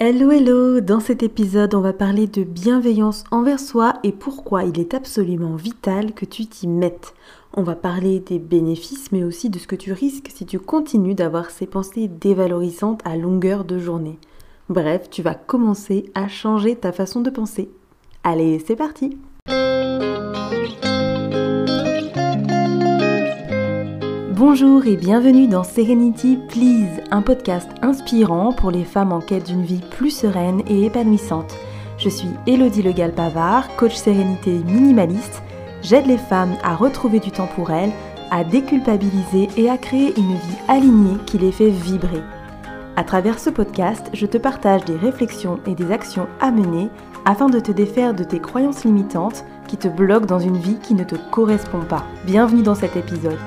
Hello hello Dans cet épisode, on va parler de bienveillance envers soi et pourquoi il est absolument vital que tu t'y mettes. On va parler des bénéfices mais aussi de ce que tu risques si tu continues d'avoir ces pensées dévalorisantes à longueur de journée. Bref, tu vas commencer à changer ta façon de penser. Allez, c'est parti Bonjour et bienvenue dans Serenity Please, un podcast inspirant pour les femmes en quête d'une vie plus sereine et épanouissante. Je suis Elodie Legal Pavard, coach sérénité minimaliste. J'aide les femmes à retrouver du temps pour elles, à déculpabiliser et à créer une vie alignée qui les fait vibrer. À travers ce podcast, je te partage des réflexions et des actions à mener afin de te défaire de tes croyances limitantes qui te bloquent dans une vie qui ne te correspond pas. Bienvenue dans cet épisode.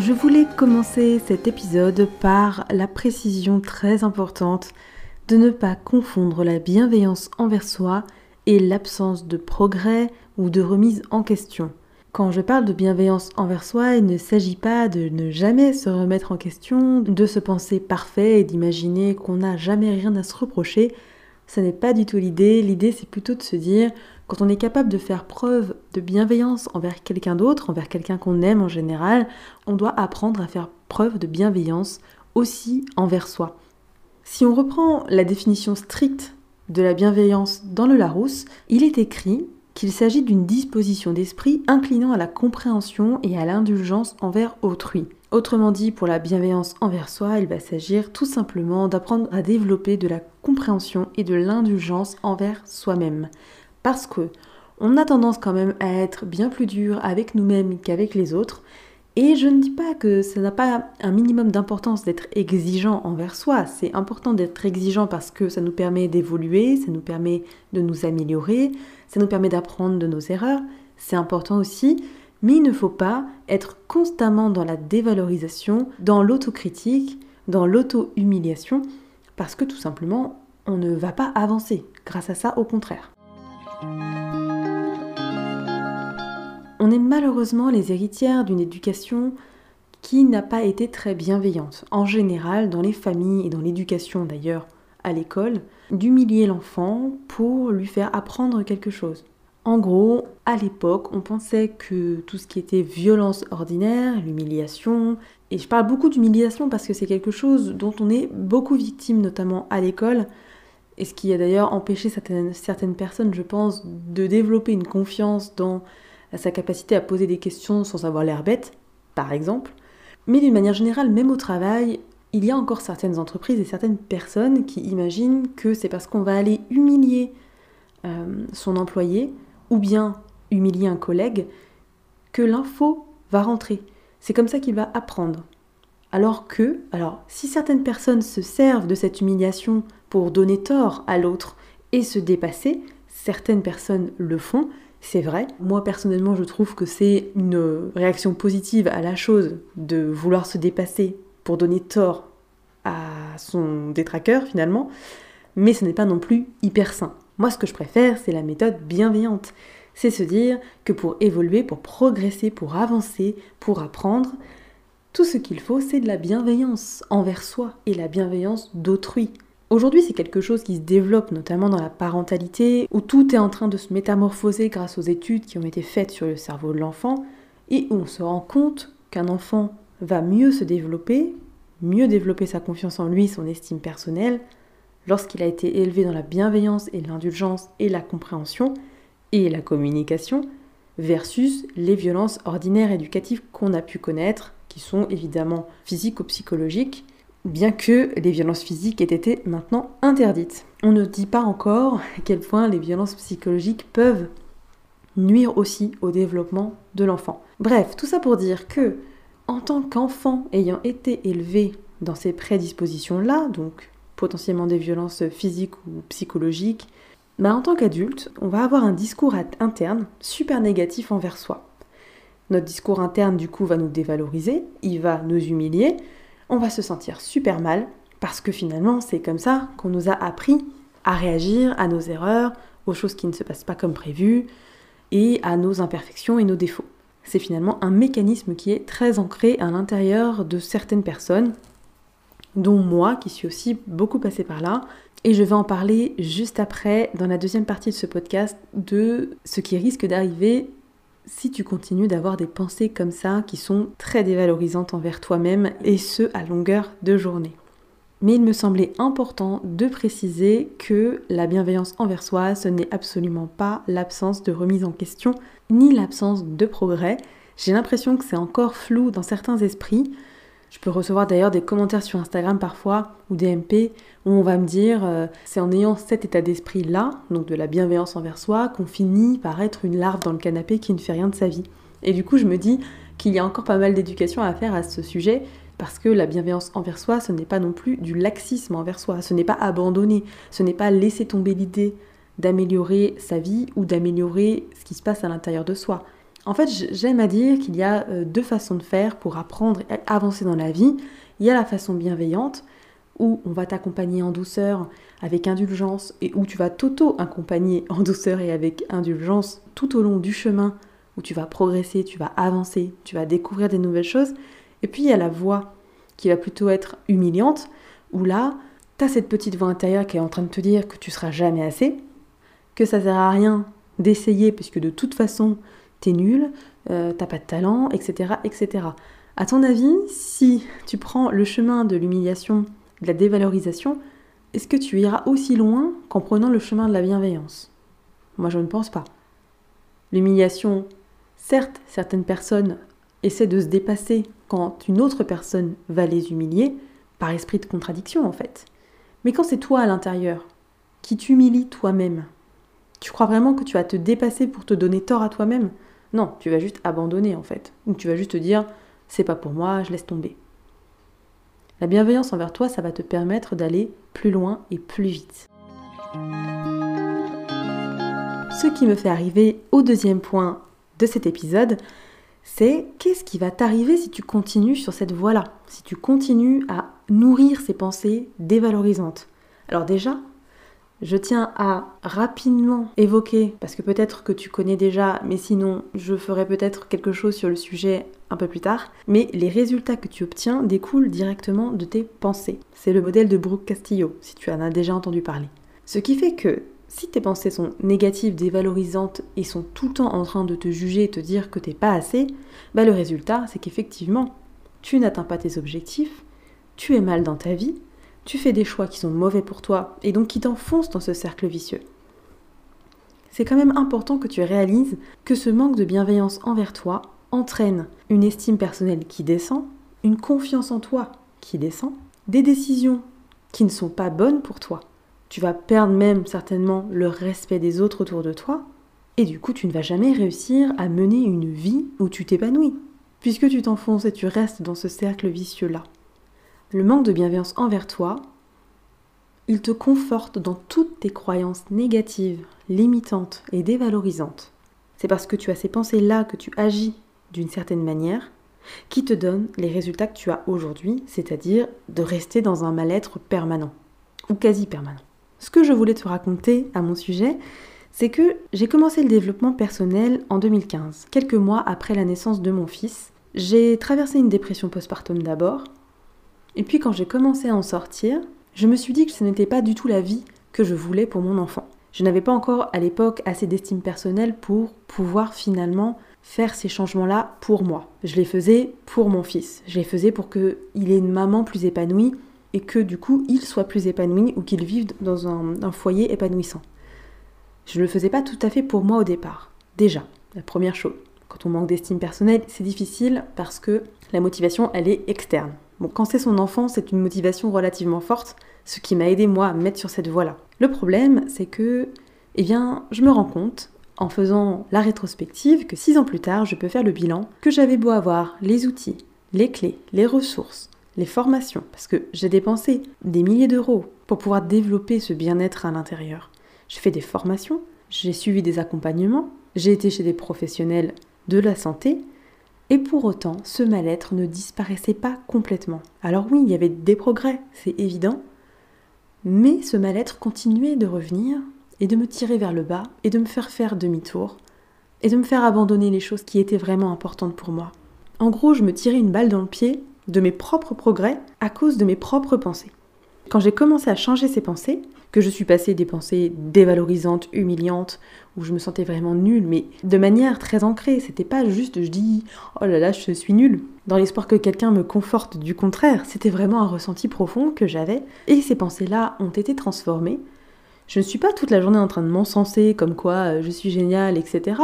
Je voulais commencer cet épisode par la précision très importante de ne pas confondre la bienveillance envers soi et l'absence de progrès ou de remise en question. Quand je parle de bienveillance envers soi, il ne s'agit pas de ne jamais se remettre en question, de se penser parfait et d'imaginer qu'on n'a jamais rien à se reprocher. Ce n'est pas du tout l'idée. L'idée, c'est plutôt de se dire quand on est capable de faire preuve de bienveillance envers quelqu'un d'autre, envers quelqu'un qu'on aime en général, on doit apprendre à faire preuve de bienveillance aussi envers soi. Si on reprend la définition stricte de la bienveillance dans le Larousse, il est écrit qu'il s'agit d'une disposition d'esprit inclinant à la compréhension et à l'indulgence envers autrui. Autrement dit, pour la bienveillance envers soi, il va s'agir tout simplement d'apprendre à développer de la compréhension et de l'indulgence envers soi-même parce que on a tendance quand même à être bien plus dur avec nous-mêmes qu'avec les autres. Et je ne dis pas que ça n'a pas un minimum d'importance d'être exigeant envers soi. C'est important d'être exigeant parce que ça nous permet d'évoluer, ça nous permet de nous améliorer, ça nous permet d'apprendre de nos erreurs. C'est important aussi, mais il ne faut pas être constamment dans la dévalorisation, dans l'autocritique, dans l'auto-humiliation, parce que tout simplement, on ne va pas avancer grâce à ça, au contraire. On est malheureusement les héritières d'une éducation qui n'a pas été très bienveillante. En général, dans les familles et dans l'éducation d'ailleurs, à l'école, d'humilier l'enfant pour lui faire apprendre quelque chose. En gros, à l'époque, on pensait que tout ce qui était violence ordinaire, l'humiliation, et je parle beaucoup d'humiliation parce que c'est quelque chose dont on est beaucoup victime, notamment à l'école, et ce qui a d'ailleurs empêché certaines, personnes, je pense, de développer une confiance dans sa capacité à poser des questions sans avoir l'air bête, par exemple. Mais d'une manière générale, même au travail, il y a encore certaines entreprises et certaines personnes qui imaginent que c'est parce qu'on va aller humilier euh, son employé ou bien humilier un collègue que l'info va rentrer. C'est comme ça qu'il va apprendre. Alors que, alors, si certaines personnes se servent de cette humiliation pour donner tort à l'autre et se dépasser, certaines personnes le font, c'est vrai. Moi personnellement, je trouve que c'est une réaction positive à la chose de vouloir se dépasser pour donner tort à son détraqueur finalement, mais ce n'est pas non plus hyper sain. Moi, ce que je préfère, c'est la méthode bienveillante. C'est se dire que pour évoluer, pour progresser, pour avancer, pour apprendre, tout ce qu'il faut, c'est de la bienveillance envers soi et la bienveillance d'autrui. Aujourd'hui, c'est quelque chose qui se développe notamment dans la parentalité, où tout est en train de se métamorphoser grâce aux études qui ont été faites sur le cerveau de l'enfant, et où on se rend compte qu'un enfant va mieux se développer, mieux développer sa confiance en lui, son estime personnelle, lorsqu'il a été élevé dans la bienveillance et l'indulgence et la compréhension et la communication, versus les violences ordinaires éducatives qu'on a pu connaître qui sont évidemment physiques ou psychologiques, bien que les violences physiques aient été maintenant interdites. On ne dit pas encore à quel point les violences psychologiques peuvent nuire aussi au développement de l'enfant. Bref, tout ça pour dire que, en tant qu'enfant ayant été élevé dans ces prédispositions-là, donc potentiellement des violences physiques ou psychologiques, bah en tant qu'adulte, on va avoir un discours interne super négatif envers soi. Notre discours interne, du coup, va nous dévaloriser, il va nous humilier, on va se sentir super mal, parce que finalement, c'est comme ça qu'on nous a appris à réagir à nos erreurs, aux choses qui ne se passent pas comme prévu, et à nos imperfections et nos défauts. c'est finalement un mécanisme qui est très ancré à l'intérieur de certaines personnes, dont moi qui suis aussi beaucoup passée par là. Et je vais en parler juste après, dans la deuxième partie de ce podcast, de ce qui risque d'arriver si tu continues d'avoir des pensées comme ça qui sont très dévalorisantes envers toi-même et ce à longueur de journée. Mais il me semblait important de préciser que la bienveillance envers soi, ce n'est absolument pas l'absence de remise en question ni l'absence de progrès. J'ai l'impression que c'est encore flou dans certains esprits. Je peux recevoir d'ailleurs des commentaires sur Instagram parfois ou des MP où on va me dire euh, c'est en ayant cet état d'esprit là, donc de la bienveillance envers soi, qu'on finit par être une larve dans le canapé qui ne fait rien de sa vie. Et du coup, je me dis qu'il y a encore pas mal d'éducation à faire à ce sujet parce que la bienveillance envers soi, ce n'est pas non plus du laxisme envers soi, ce n'est pas abandonner, ce n'est pas laisser tomber l'idée d'améliorer sa vie ou d'améliorer ce qui se passe à l'intérieur de soi. En fait, j'aime à dire qu'il y a euh, deux façons de faire pour apprendre et avancer dans la vie. Il y a la façon bienveillante, où on va t'accompagner en douceur, avec indulgence, et où tu vas t'auto-accompagner en douceur et avec indulgence tout au long du chemin, où tu vas progresser, tu vas avancer, tu vas découvrir des nouvelles choses. Et puis il y a la voix qui va plutôt être humiliante, où là, tu as cette petite voix intérieure qui est en train de te dire que tu seras jamais assez, que ça sert à rien d'essayer, puisque de toute façon, t'es nul, euh, t'as pas de talent, etc., etc. À ton avis, si tu prends le chemin de l'humiliation de la dévalorisation, est-ce que tu iras aussi loin qu'en prenant le chemin de la bienveillance? Moi, je ne pense pas. L'humiliation, certes, certaines personnes essaient de se dépasser quand une autre personne va les humilier, par esprit de contradiction en fait. Mais quand c'est toi à l'intérieur, qui t'humilie toi-même, tu crois vraiment que tu vas te dépasser pour te donner tort à toi-même? Non, tu vas juste abandonner en fait. Ou tu vas juste te dire, c'est pas pour moi, je laisse tomber. La bienveillance envers toi, ça va te permettre d'aller plus loin et plus vite. Ce qui me fait arriver au deuxième point de cet épisode, c'est qu'est-ce qui va t'arriver si tu continues sur cette voie-là, si tu continues à nourrir ces pensées dévalorisantes? Alors déjà, je tiens à rapidement évoquer, parce que peut-être que tu connais déjà, mais sinon je ferai peut-être quelque chose sur le sujet un peu plus tard, mais les résultats que tu obtiens découlent directement de tes pensées. C'est le modèle de Brooke Castillo, si tu en as déjà entendu parler. Ce qui fait que si tes pensées sont négatives, dévalorisantes et sont tout le temps en train de te juger et te dire que t'es pas assez, bah le résultat c'est qu'effectivement tu n'atteins pas tes objectifs, tu es mal dans ta vie, tu fais des choix qui sont mauvais pour toi et donc qui t'enfoncent dans ce cercle vicieux. C'est quand même important que tu réalises que ce manque de bienveillance envers toi entraîne une estime personnelle qui descend, une confiance en toi qui descend, des décisions qui ne sont pas bonnes pour toi. Tu vas perdre même certainement le respect des autres autour de toi, et du coup tu ne vas jamais réussir à mener une vie où tu t'épanouis, puisque tu t'enfonces et tu restes dans ce cercle vicieux-là. Le manque de bienveillance envers toi, il te conforte dans toutes tes croyances négatives, limitantes et dévalorisantes. C'est parce que tu as ces pensées-là que tu agis d'une certaine manière qui te donne les résultats que tu as aujourd'hui, c'est-à-dire de rester dans un mal-être permanent ou quasi permanent. Ce que je voulais te raconter à mon sujet, c'est que j'ai commencé le développement personnel en 2015, quelques mois après la naissance de mon fils. J'ai traversé une dépression postpartum d'abord, et puis quand j'ai commencé à en sortir, je me suis dit que ce n'était pas du tout la vie que je voulais pour mon enfant. Je n'avais pas encore à l'époque assez d'estime personnelle pour pouvoir finalement faire ces changements-là pour moi. Je les faisais pour mon fils. Je les faisais pour qu'il ait une maman plus épanouie et que du coup il soit plus épanoui ou qu'il vive dans un, foyer épanouissant. Je ne le faisais pas tout à fait pour moi au départ. Déjà, la première chose. Quand on manque d'estime personnelle, c'est difficile parce que la motivation, elle est externe. Quand c'est son enfant, c'est une motivation relativement forte, ce qui m'a aidé moi à me mettre sur cette voie-là. Le problème, c'est que, eh bien, je me rends compte, en faisant la rétrospective, que six ans plus tard, je peux faire le bilan, que j'avais beau avoir les outils, les clés, les ressources, les formations, parce que j'ai dépensé des milliers d'euros pour pouvoir développer ce bien-être à l'intérieur. J'ai fait des formations, j'ai suivi des accompagnements, j'ai été chez des professionnels de la santé, et pour autant, ce mal-être ne disparaissait pas complètement. Alors oui, il y avait des progrès, c'est évident, mais ce mal-être continuait de revenir et de me tirer vers le bas et de me faire faire demi-tour et de me faire abandonner les choses qui étaient vraiment importantes pour moi. En gros, je me tirais une balle dans le pied de mes propres progrès à cause de mes propres pensées. Quand j'ai commencé à changer ces pensées, que je suis passée des pensées dévalorisantes, humiliantes, où je me sentais vraiment nulle, mais de manière très ancrée. C'était pas juste je dis oh là là, je suis nulle, dans l'espoir que quelqu'un me conforte. Du contraire, c'était vraiment un ressenti profond que j'avais, et ces pensées-là ont été transformées. Je ne suis pas toute la journée en train de m'encenser comme quoi euh, je suis géniale, etc.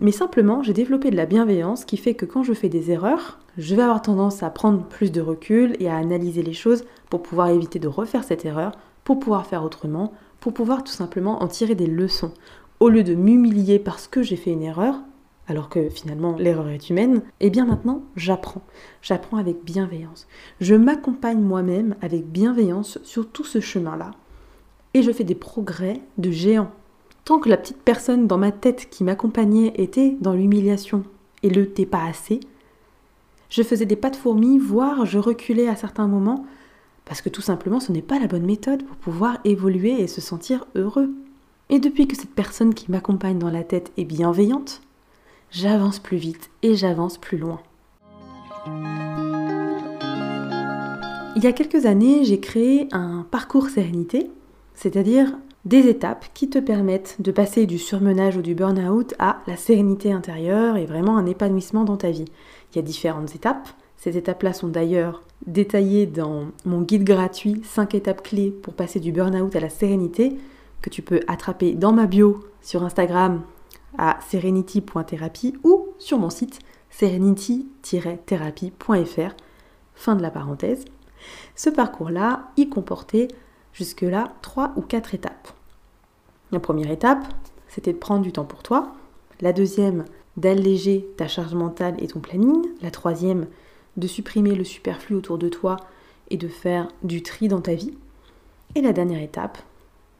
Mais simplement, j'ai développé de la bienveillance qui fait que quand je fais des erreurs, je vais avoir tendance à prendre plus de recul et à analyser les choses pour pouvoir éviter de refaire cette erreur, pour pouvoir faire autrement, pour pouvoir tout simplement en tirer des leçons. Au lieu de m'humilier parce que j'ai fait une erreur, alors que finalement l'erreur est humaine, eh bien maintenant j'apprends. J'apprends avec bienveillance. Je m'accompagne moi-même avec bienveillance sur tout ce chemin-là. Et je fais des progrès de géant. Tant que la petite personne dans ma tête qui m'accompagnait était dans l'humiliation et le t'es pas assez, je faisais des pas de fourmi, voire je reculais à certains moments, parce que tout simplement ce n'est pas la bonne méthode pour pouvoir évoluer et se sentir heureux. Et depuis que cette personne qui m'accompagne dans la tête est bienveillante, j'avance plus vite et j'avance plus loin. Il y a quelques années, j'ai créé un parcours sérénité, c'est-à-dire des étapes qui te permettent de passer du surmenage ou du burn-out à la sérénité intérieure et vraiment un épanouissement dans ta vie. Il y a différentes étapes. Ces étapes-là sont d'ailleurs détaillées dans mon guide gratuit 5 étapes clés pour passer du burn-out à la sérénité que tu peux attraper dans ma bio sur Instagram à serenity.therapie ou sur mon site serenity-thérapie.fr. Fin de la parenthèse. Ce parcours-là, y comportait jusque-là trois ou quatre étapes. La première étape, c'était de prendre du temps pour toi. La deuxième, d'alléger ta charge mentale et ton planning. La troisième, de supprimer le superflu autour de toi et de faire du tri dans ta vie. Et la dernière étape,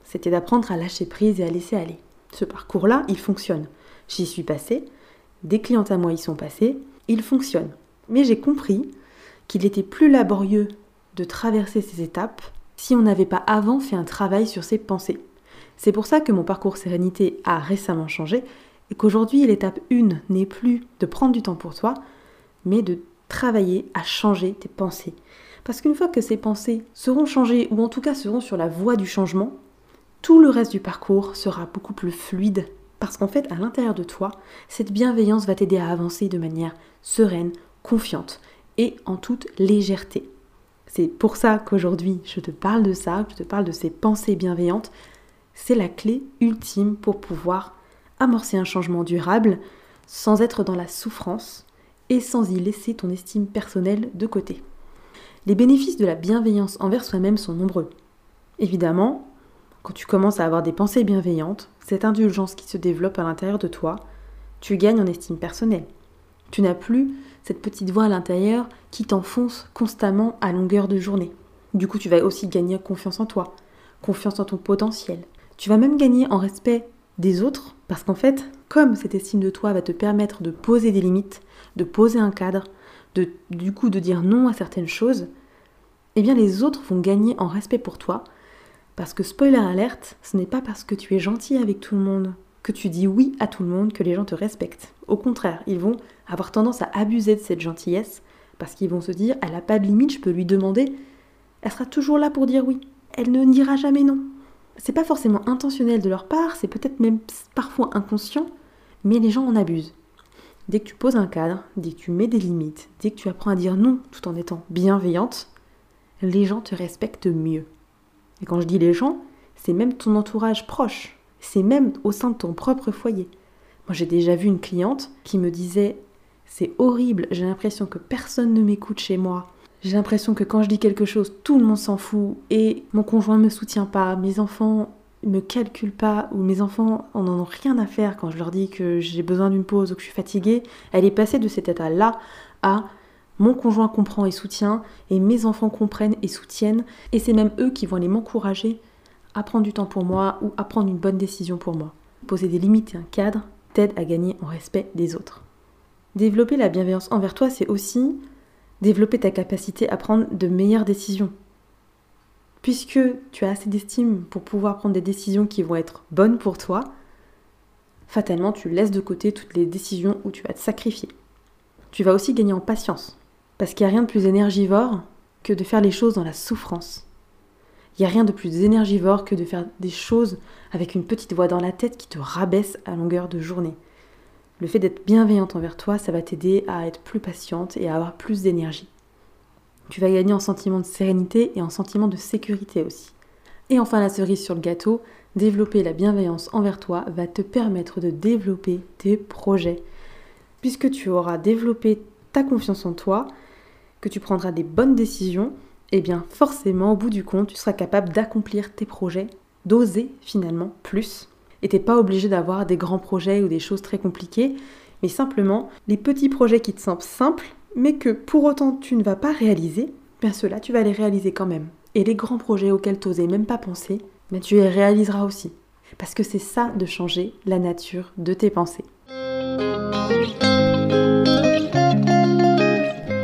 c'était d'apprendre à lâcher prise et à laisser aller. Ce parcours-là, il fonctionne. J'y suis passée, des clientes à moi y sont passées, il fonctionne. Mais j'ai compris qu'il était plus laborieux de traverser ces étapes si on n'avait pas avant fait un travail sur ses pensées. C'est pour ça que mon parcours sérénité a récemment changé et qu'aujourd'hui l'étape 1 n'est plus de prendre du temps pour toi, mais de travailler à changer tes pensées. Parce qu'une fois que ces pensées seront changées, ou en tout cas seront sur la voie du changement, tout le reste du parcours sera beaucoup plus fluide. Parce qu'en fait, à l'intérieur de toi, cette bienveillance va t'aider à avancer de manière sereine, confiante et en toute légèreté. C'est pour ça qu'aujourd'hui, je te parle de ça, je te parle de ces pensées bienveillantes. C'est la clé ultime pour pouvoir amorcer un changement durable sans être dans la souffrance et sans y laisser ton estime personnelle de côté. Les bénéfices de la bienveillance envers soi-même sont nombreux. Évidemment, quand tu commences à avoir des pensées bienveillantes, cette indulgence qui se développe à l'intérieur de toi, tu gagnes en estime personnelle. Tu n'as plus cette petite voix à l'intérieur qui t'enfonce constamment à longueur de journée. Du coup, tu vas aussi gagner confiance en toi, confiance en ton potentiel. Tu vas même gagner en respect des autres parce qu'en fait, comme cette estime de toi va te permettre de poser des limites, de poser un cadre, de, du coup de dire non à certaines choses, eh bien les autres vont gagner en respect pour toi parce que spoiler alerte, ce n'est pas parce que tu es gentil avec tout le monde que tu dis oui à tout le monde que les gens te respectent. Au contraire, ils vont avoir tendance à abuser de cette gentillesse parce qu'ils vont se dire elle n'a pas de limite, je peux lui demander, elle sera toujours là pour dire oui. Elle ne dira jamais non. C'est pas forcément intentionnel de leur part, c'est peut-être même parfois inconscient, mais les gens en abusent. Dès que tu poses un cadre, dès que tu mets des limites, dès que tu apprends à dire non tout en étant bienveillante, les gens te respectent mieux. Et quand je dis les gens, c'est même ton entourage proche, c'est même au sein de ton propre foyer. Moi, j'ai déjà vu une cliente qui me disait C'est horrible, j'ai l'impression que personne ne m'écoute chez moi. J'ai l'impression que quand je dis quelque chose, tout le monde s'en fout et mon conjoint ne me soutient pas, mes enfants me calculent pas ou mes enfants en ont rien à faire quand je leur dis que j'ai besoin d'une pause ou que je suis fatiguée. Elle est passée de cet état-là à mon conjoint comprend et soutient et mes enfants comprennent et soutiennent et c'est même eux qui vont aller m'encourager à prendre du temps pour moi ou à prendre une bonne décision pour moi. Poser des limites et un cadre t'aide à gagner en respect des autres. Développer la bienveillance envers toi, c'est aussi développer ta capacité à prendre de meilleures décisions. Puisque tu as assez d'estime pour pouvoir prendre des décisions qui vont être bonnes pour toi, fatalement tu laisses de côté toutes les décisions où tu vas te sacrifier. Tu vas aussi gagner en patience, parce qu'il n'y a rien de plus énergivore que de faire les choses dans la souffrance. Il n'y a rien de plus énergivore que de faire des choses avec une petite voix dans la tête qui te rabaisse à longueur de journée. Le fait d'être bienveillante envers toi, ça va t'aider à être plus patiente et à avoir plus d'énergie. Tu vas gagner en sentiment de sérénité et en sentiment de sécurité aussi. Et enfin la cerise sur le gâteau, développer la bienveillance envers toi va te permettre de développer tes projets. Puisque tu auras développé ta confiance en toi, que tu prendras des bonnes décisions, et eh bien forcément au bout du compte, tu seras capable d'accomplir tes projets, d'oser finalement plus. Et t'es pas obligé d'avoir des grands projets ou des choses très compliquées, mais simplement les petits projets qui te semblent simples, mais que pour autant tu ne vas pas réaliser, bien ceux-là tu vas les réaliser quand même. Et les grands projets auxquels tu n'osais même pas penser, mais tu les réaliseras aussi. Parce que c'est ça de changer la nature de tes pensées.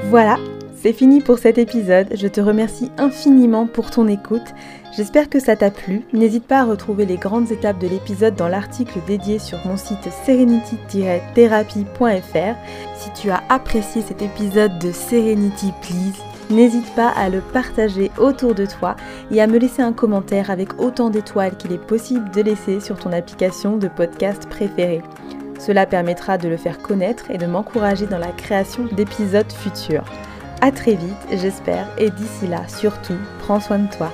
Voilà, c'est fini pour cet épisode. Je te remercie infiniment pour ton écoute. J'espère que ça t'a plu. N'hésite pas à retrouver les grandes étapes de l'épisode dans l'article dédié sur mon site serenity-therapy.fr. Si tu as apprécié cet épisode de Serenity Please, N'hésite pas à le partager autour de toi et à me laisser un commentaire avec autant d'étoiles qu'il est possible de laisser sur ton application de podcast préférée. Cela permettra de le faire connaître et de m'encourager dans la création d'épisodes futurs. A très vite, j'espère, et d'ici là, surtout, prends soin de toi.